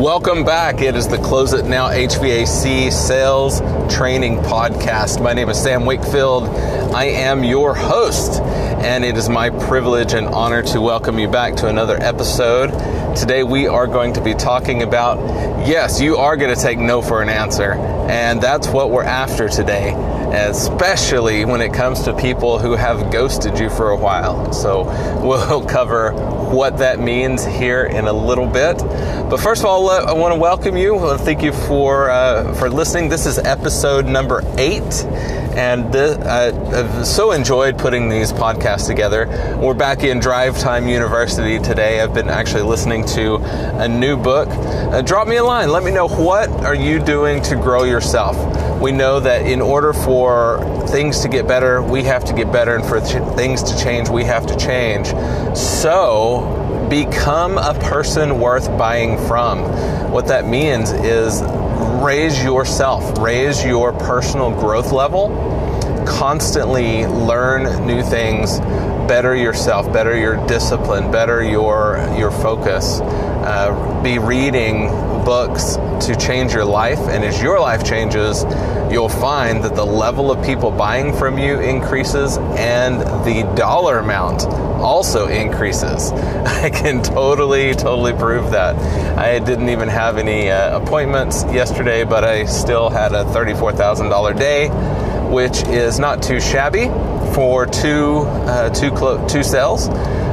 Welcome back. It is the Close It Now HVAC Sales Training Podcast. My name is Sam Wakefield. I am your host, and it is my privilege and honor to welcome you back to another episode. Today, we are going to be talking about yes, you are going to take no for an answer, and that's what we're after today, especially when it comes to people who have ghosted you for a while. So, we'll cover what that means here in a little bit. But first of all, I want to welcome you. Thank you for uh, for listening. This is episode number eight, and this, uh, I've so enjoyed putting these podcasts together. We're back in Drive Time University today. I've been actually listening to a new book. Uh, drop me a line. Let me know what are you doing to grow yourself. We know that in order for things to get better, we have to get better, and for ch- things to change, we have to change. So become a person worth buying from. What that means is raise yourself, raise your personal growth level, constantly learn new things, better yourself, better your discipline, better your your focus. Uh, be reading books to change your life, and as your life changes, you'll find that the level of people buying from you increases and the dollar amount also increases. I can totally, totally prove that. I didn't even have any uh, appointments yesterday, but I still had a $34,000 day, which is not too shabby for two, uh, two, clo- two sales.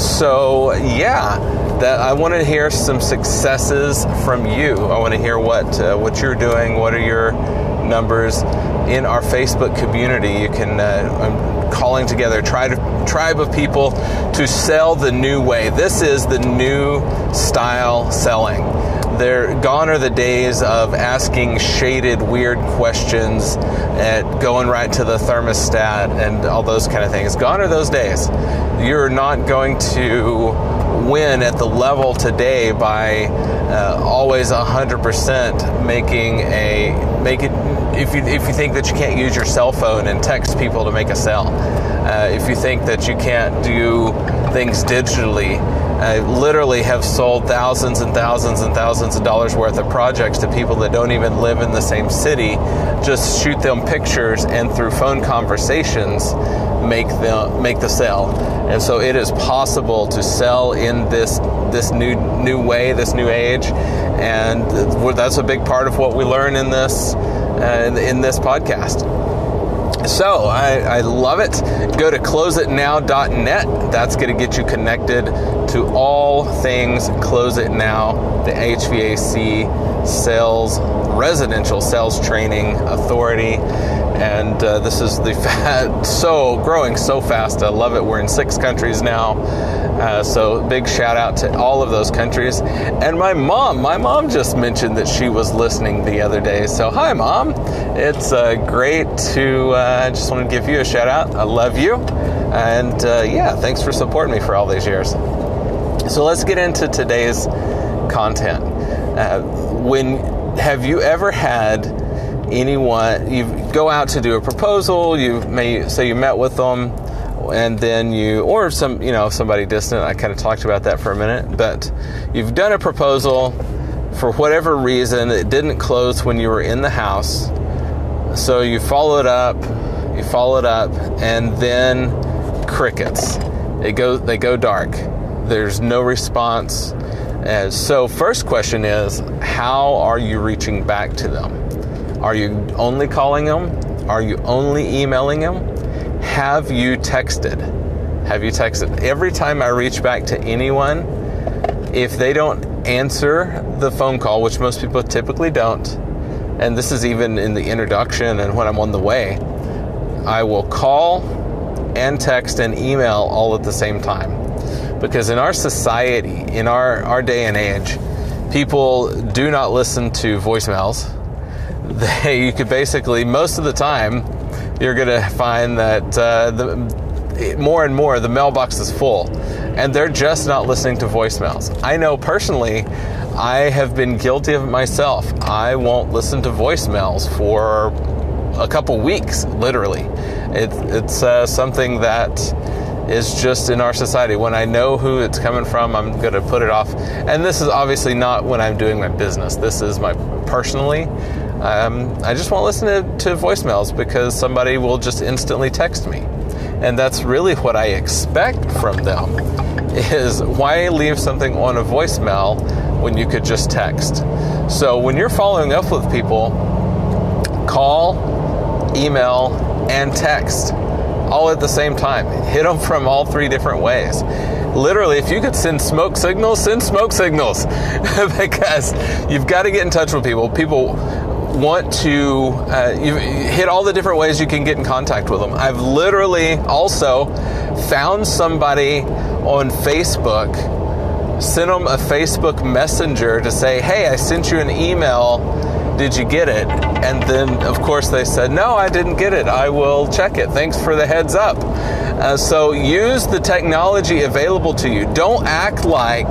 So, yeah, that I want to hear some successes from you. I want to hear what uh, what you're doing. What are your numbers in our Facebook community? You can. Uh, I'm calling together tribe tribe of people to sell the new way. This is the new style selling. They're gone are the days of asking shaded, weird questions and going right to the thermostat and all those kind of things. Gone are those days. You're not going to win at the level today by uh, always 100% making a make it if you if you think that you can't use your cell phone and text people to make a sale uh, if you think that you can't do things digitally I literally have sold thousands and thousands and thousands of dollars worth of projects to people that don't even live in the same city. Just shoot them pictures and through phone conversations make the make the sale. And so it is possible to sell in this this new new way, this new age, and that's a big part of what we learn in this uh, in this podcast. So I, I, love it. Go to closeitnow.net. That's going to get you connected to all things Close It Now, the HVAC sales, residential sales training authority. And uh, this is the fat, so growing so fast. I love it. We're in six countries now. Uh, so big shout out to all of those countries. And my mom, my mom just mentioned that she was listening the other day. So hi, mom. It's uh, great to. I uh, just want to give you a shout out. I love you, and uh, yeah, thanks for supporting me for all these years. So let's get into today's content. Uh, when have you ever had anyone you go out to do a proposal? You may say you met with them and then you or some you know somebody distant i kind of talked about that for a minute but you've done a proposal for whatever reason it didn't close when you were in the house so you followed up you followed up and then crickets. It go they go dark. There's no response. And so first question is how are you reaching back to them are you only calling them are you only emailing them have you texted? Have you texted? Every time I reach back to anyone, if they don't answer the phone call, which most people typically don't, and this is even in the introduction and when I'm on the way, I will call and text and email all at the same time. Because in our society, in our, our day and age, people do not listen to voicemails. They, you could basically, most of the time, you're going to find that uh, the, more and more the mailbox is full and they're just not listening to voicemails. I know personally, I have been guilty of it myself. I won't listen to voicemails for a couple weeks, literally. It, it's uh, something that is just in our society. When I know who it's coming from, I'm going to put it off. And this is obviously not when I'm doing my business. This is my personally. Um, I just won't listen to, to voicemails because somebody will just instantly text me. And that's really what I expect from them is why leave something on a voicemail when you could just text? So when you're following up with people, call, email, and text all at the same time. Hit them from all three different ways. Literally, if you could send smoke signals, send smoke signals because you've got to get in touch with people. People want to uh, hit all the different ways you can get in contact with them. I've literally also found somebody on Facebook, sent them a Facebook messenger to say, hey, I sent you an email. Did you get it? And then, of course, they said, no, I didn't get it. I will check it. Thanks for the heads up. Uh, so use the technology available to you. Don't act like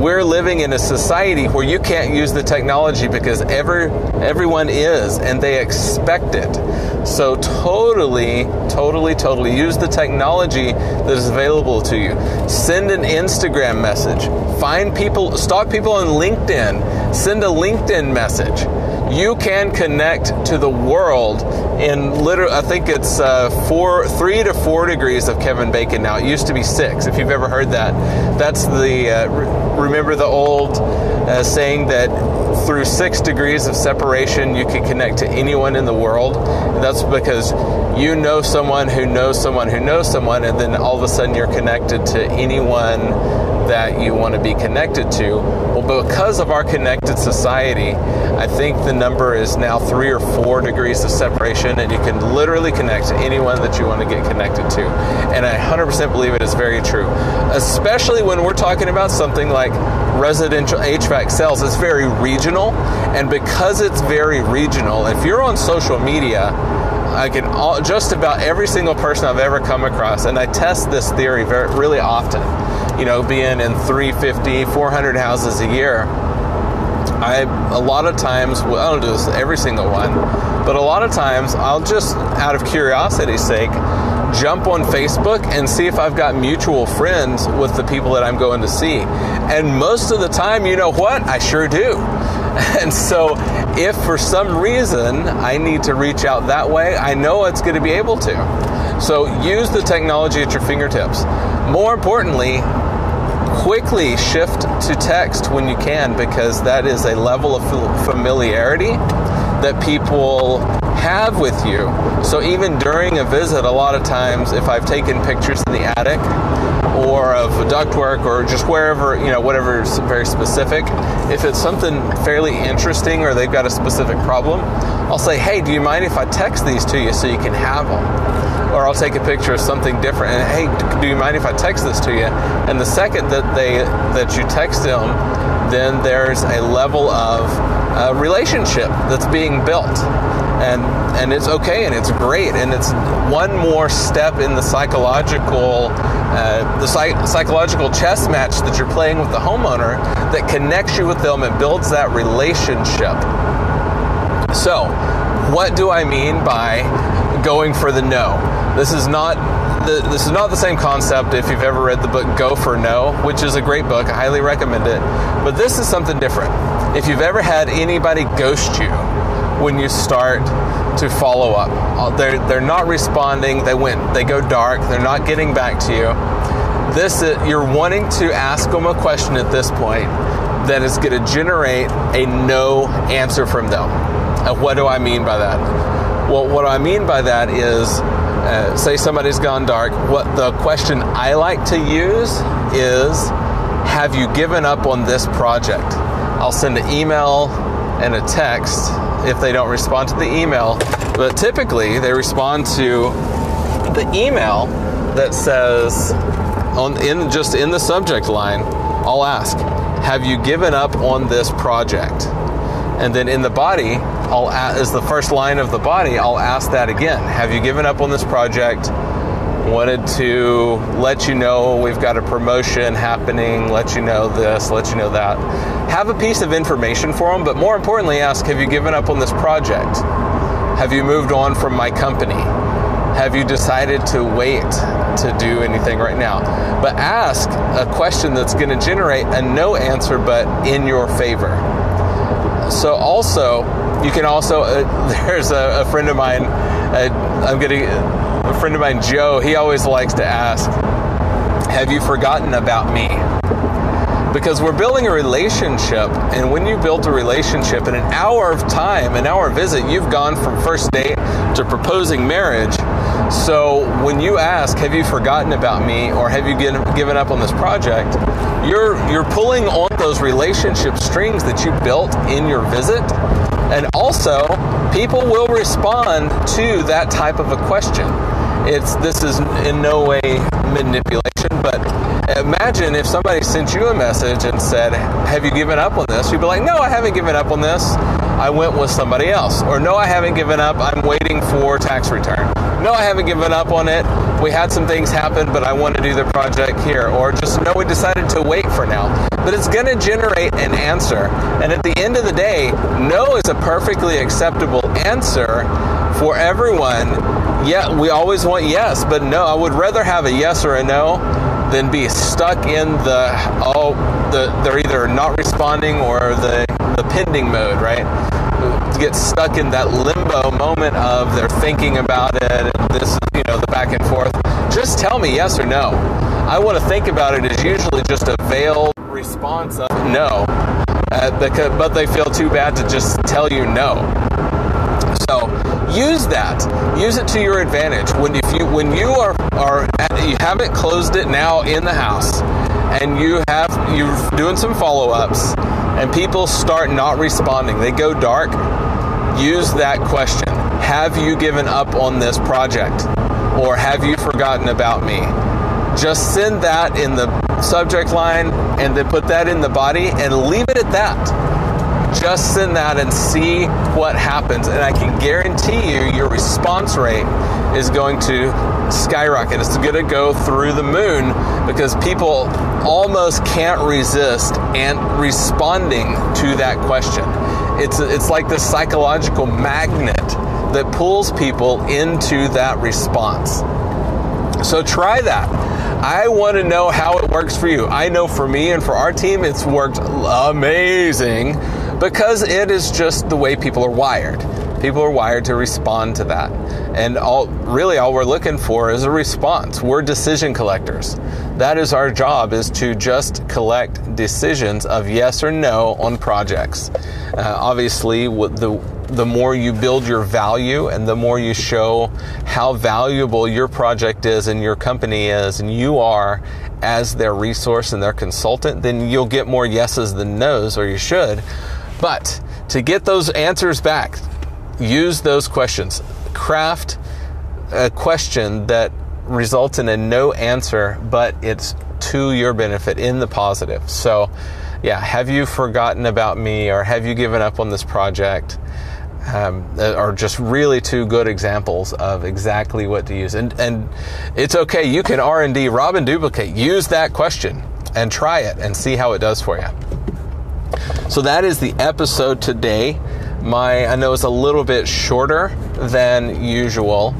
we're living in a society where you can't use the technology because every, everyone is and they expect it. So, totally, totally, totally use the technology that is available to you. Send an Instagram message. Find people, stalk people on LinkedIn. Send a LinkedIn message. You can connect to the world in literally, I think it's uh, four, three to four degrees of Kevin Bacon now. It used to be six, if you've ever heard that. That's the, uh, remember the old uh, saying that through six degrees of separation, you can connect to anyone in the world. And that's because you know someone who knows someone who knows someone, and then all of a sudden you're connected to anyone that you want to be connected to. Well, because of our connected society, I think the number is now three or four degrees of separation, and you can literally connect to anyone that you want to get connected to. And I 100% believe it is very true, especially when we're talking about something like residential HVAC sales. It's very regional, and because it's very regional, if you're on social media, I can all, just about every single person I've ever come across, and I test this theory very really often. You know, being in 350, 400 houses a year, I a lot of times I don't do this every single one, but a lot of times I'll just out of curiosity's sake jump on Facebook and see if I've got mutual friends with the people that I'm going to see. And most of the time, you know what? I sure do. And so, if for some reason I need to reach out that way, I know it's going to be able to. So, use the technology at your fingertips. More importantly, quickly shift to text when you can because that is a level of familiarity that people have with you. So even during a visit, a lot of times, if I've taken pictures in the attic or of ductwork or just wherever, you know, whatever is very specific, if it's something fairly interesting or they've got a specific problem, I'll say, hey, do you mind if I text these to you so you can have them? Or I'll take a picture of something different and hey, do you mind if I text this to you? And the second that they that you text them, then there's a level of uh, relationship that's being built and and it's okay and it's great and it's one more step in the psychological uh, the psych- psychological chess match that you're playing with the homeowner that connects you with them and builds that relationship so what do i mean by going for the no this is not this is not the same concept if you've ever read the book Go for No, which is a great book. I highly recommend it. But this is something different. If you've ever had anybody ghost you, when you start to follow up. Uh, they're, they're not responding, they went, they go dark, they're not getting back to you. This is, you're wanting to ask them a question at this point that is going to generate a no answer from them. And what do I mean by that? Well, what I mean by that is uh, say somebody's gone dark, what the question I like to use is Have you given up on this project? I'll send an email and a text if they don't respond to the email, but typically they respond to the email that says on in just in the subject line, I'll ask, "Have you given up on this project?" And then in the body, I'll as the first line of the body, I'll ask that again. Have you given up on this project? Wanted to let you know we've got a promotion happening, let you know this, let you know that. Have a piece of information for them, but more importantly, ask Have you given up on this project? Have you moved on from my company? Have you decided to wait to do anything right now? But ask a question that's going to generate a no answer, but in your favor. So, also, you can also, uh, there's a, a, friend of mine, uh, I'm getting, a friend of mine, Joe, he always likes to ask, Have you forgotten about me? Because we're building a relationship and when you build a relationship in an hour of time an hour visit you've gone from first date to proposing marriage. So when you ask have you forgotten about me or have you given up on this project? you're you're pulling on those relationship strings that you built in your visit. And also people will respond to that type of a question. It's this is in no way manipulation, but imagine if somebody sent you a message and said, "Have you given up on this?" You'd be like, "No, I haven't given up on this. I went with somebody else." Or, "No, I haven't given up. I'm waiting for tax return." No, I haven't given up on it. We had some things happen, but I want to do the project here. Or just no, we decided to wait for now. But it's going to generate an answer. And at the end of the day, no is a perfectly acceptable answer for everyone. Yeah, we always want yes, but no, I would rather have a yes or a no than be stuck in the oh the they're either not responding or the the pending mode, right? Get stuck in that limbo moment of they're thinking about it and this you know the back and forth. Just tell me yes or no. I want to think about it is usually just a veiled response of no, uh, but they feel too bad to just tell you no. So use that. Use it to your advantage. When if you when you are are at, you haven't closed it now in the house, and you have you're doing some follow ups, and people start not responding, they go dark. Use that question. Have you given up on this project, or have you forgotten about me? Just send that in the subject line and then put that in the body and leave it at that just send that and see what happens. And I can guarantee you, your response rate is going to skyrocket. It's going to go through the moon because people almost can't resist and responding to that question. It's, it's like the psychological magnet that pulls people into that response. So try that. I want to know how it works for you. I know for me and for our team, it's worked amazing because it is just the way people are wired. People are wired to respond to that. And all really all we're looking for is a response. We're decision collectors. That is our job is to just collect decisions of yes or no on projects. Uh, obviously, the the more you build your value and the more you show how valuable your project is and your company is and you are as their resource and their consultant, then you'll get more yeses than nos, or you should. But to get those answers back, use those questions. Craft a question that results in a no answer, but it's to your benefit in the positive. So, yeah, have you forgotten about me or have you given up on this project? Um, are just really two good examples of exactly what to use. And, and it's okay. You can R&D, rob and duplicate. Use that question and try it and see how it does for you. So that is the episode today. My I know it's a little bit shorter than usual.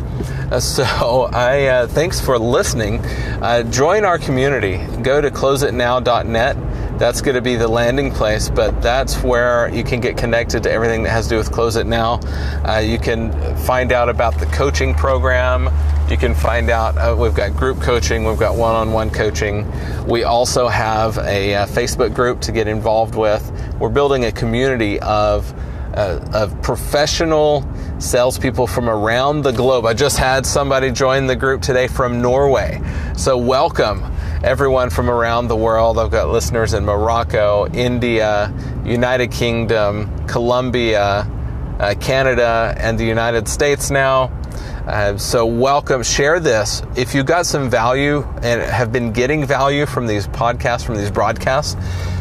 Uh, so I uh, thanks for listening. Uh, join our community. Go to closeitnow.net. That's going to be the landing place, but that's where you can get connected to everything that has to do with Close It Now. Uh, you can find out about the coaching program. You can find out uh, we've got group coaching, we've got one on one coaching. We also have a, uh, Facebook group to get involved with. We're building a community of, uh, of professional salespeople from around the globe. I just had somebody join the group today from Norway. So, welcome everyone from around the world. I've got listeners in Morocco, India, United Kingdom, Colombia, uh, Canada, and the United States now. Uh, so, welcome. Share this. If you got some value and have been getting value from these podcasts, from these broadcasts,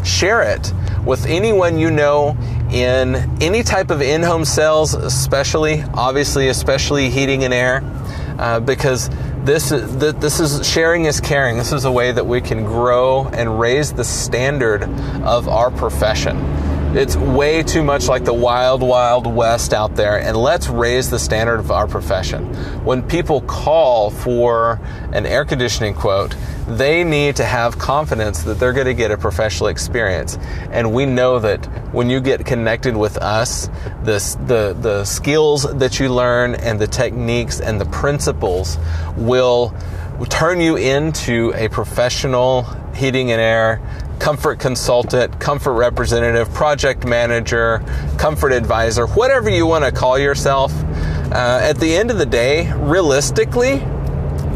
share it with anyone you know in any type of in home sales, especially, obviously, especially heating and air, uh, because this, this is sharing is caring. This is a way that we can grow and raise the standard of our profession. It's way too much like the wild, wild west out there, and let's raise the standard of our profession. When people call for an air conditioning quote, they need to have confidence that they're going to get a professional experience. And we know that when you get connected with us, the, the skills that you learn and the techniques and the principles will turn you into a professional heating and air comfort consultant, comfort representative, project manager, comfort advisor, whatever you want to call yourself. Uh, at the end of the day, realistically,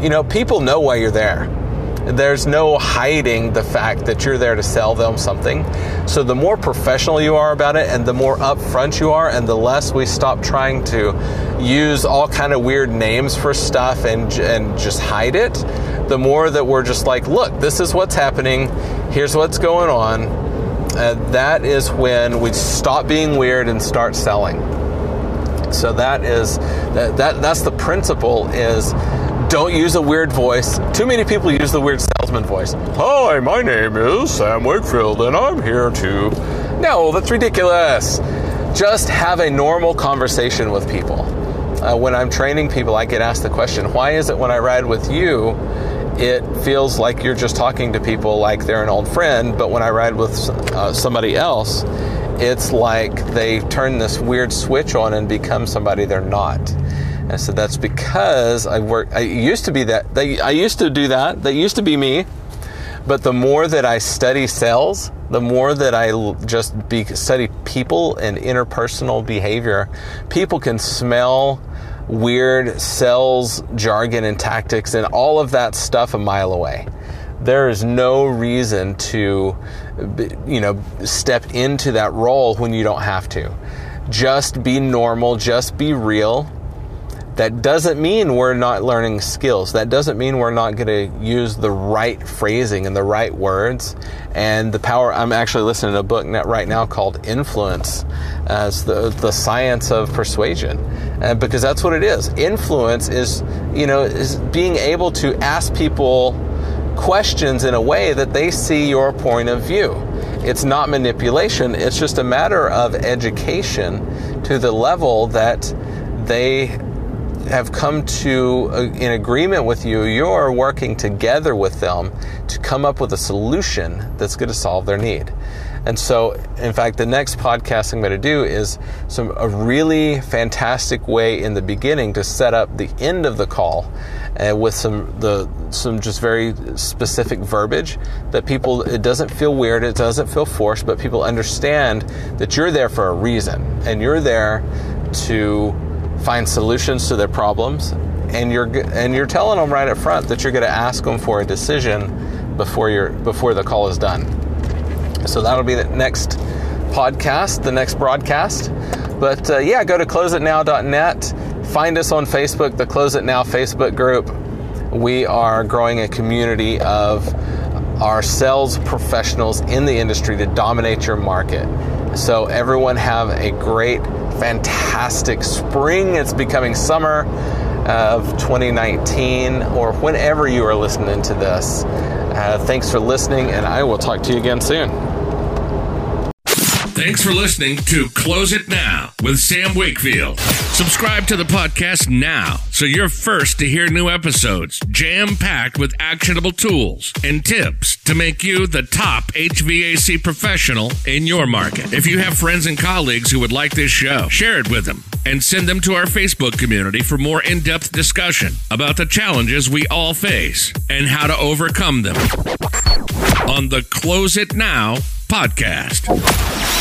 you know, people know why you're there. There's no hiding the fact that you're there to sell them something. So the more professional you are about it and the more upfront you are and the less we stop trying to use all kind of weird names for stuff and and just hide it, the more that we're just like, look, this is what's happening. Here's what's going on. Uh, that is when we stop being weird and start selling. So that is that, that that's the principle is don't use a weird voice. Too many people use the weird salesman voice. Hi, my name is Sam Wakefield, and I'm here to. No, that's ridiculous. Just have a normal conversation with people. Uh, when I'm training people, I get asked the question why is it when I ride with you, it feels like you're just talking to people like they're an old friend, but when I ride with uh, somebody else, it's like they turn this weird switch on and become somebody they're not. And so that's because I work. I used to be that. They, I used to do that. That used to be me. But the more that I study sales, the more that I just be, study people and interpersonal behavior, people can smell weird sales jargon and tactics and all of that stuff a mile away. There is no reason to, you know, step into that role when you don't have to. Just be normal, just be real, that doesn't mean we're not learning skills. That doesn't mean we're not going to use the right phrasing and the right words. And the power, I'm actually listening to a book right now called Influence as the, the science of persuasion. Uh, because that's what it is. Influence is, you know, is being able to ask people questions in a way that they see your point of view. It's not manipulation, it's just a matter of education to the level that they have come to a, in agreement with you, you're working together with them to come up with a solution that's going to solve their need. And so, in fact, the next podcast I'm going to do is some a really fantastic way in the beginning to set up the end of the call uh, with some the some just very specific verbiage that people it doesn't feel weird, it doesn't feel forced, but people understand that you're there for a reason and you're there to find solutions to their problems, and you're and you're telling them right up front that you're going to ask them for a decision before you before the call is done. So that'll be the next podcast, the next broadcast. But uh, yeah, go to closeitnow.net. Find us on Facebook, the Close It Now Facebook group. We are growing a community of our sales professionals in the industry to dominate your market. So everyone have a great fantastic spring. It's becoming summer of 2019 or whenever you are listening to this. Uh, thanks for listening, and I will talk to you again soon. Thanks for listening to Close It Now with Sam Wakefield. Subscribe to the podcast now so you're first to hear new episodes, jam packed with actionable tools and tips to make you the top HVAC professional in your market. If you have friends and colleagues who would like this show, share it with them and send them to our Facebook community for more in depth discussion about the challenges we all face and how to overcome them on the Close It Now podcast.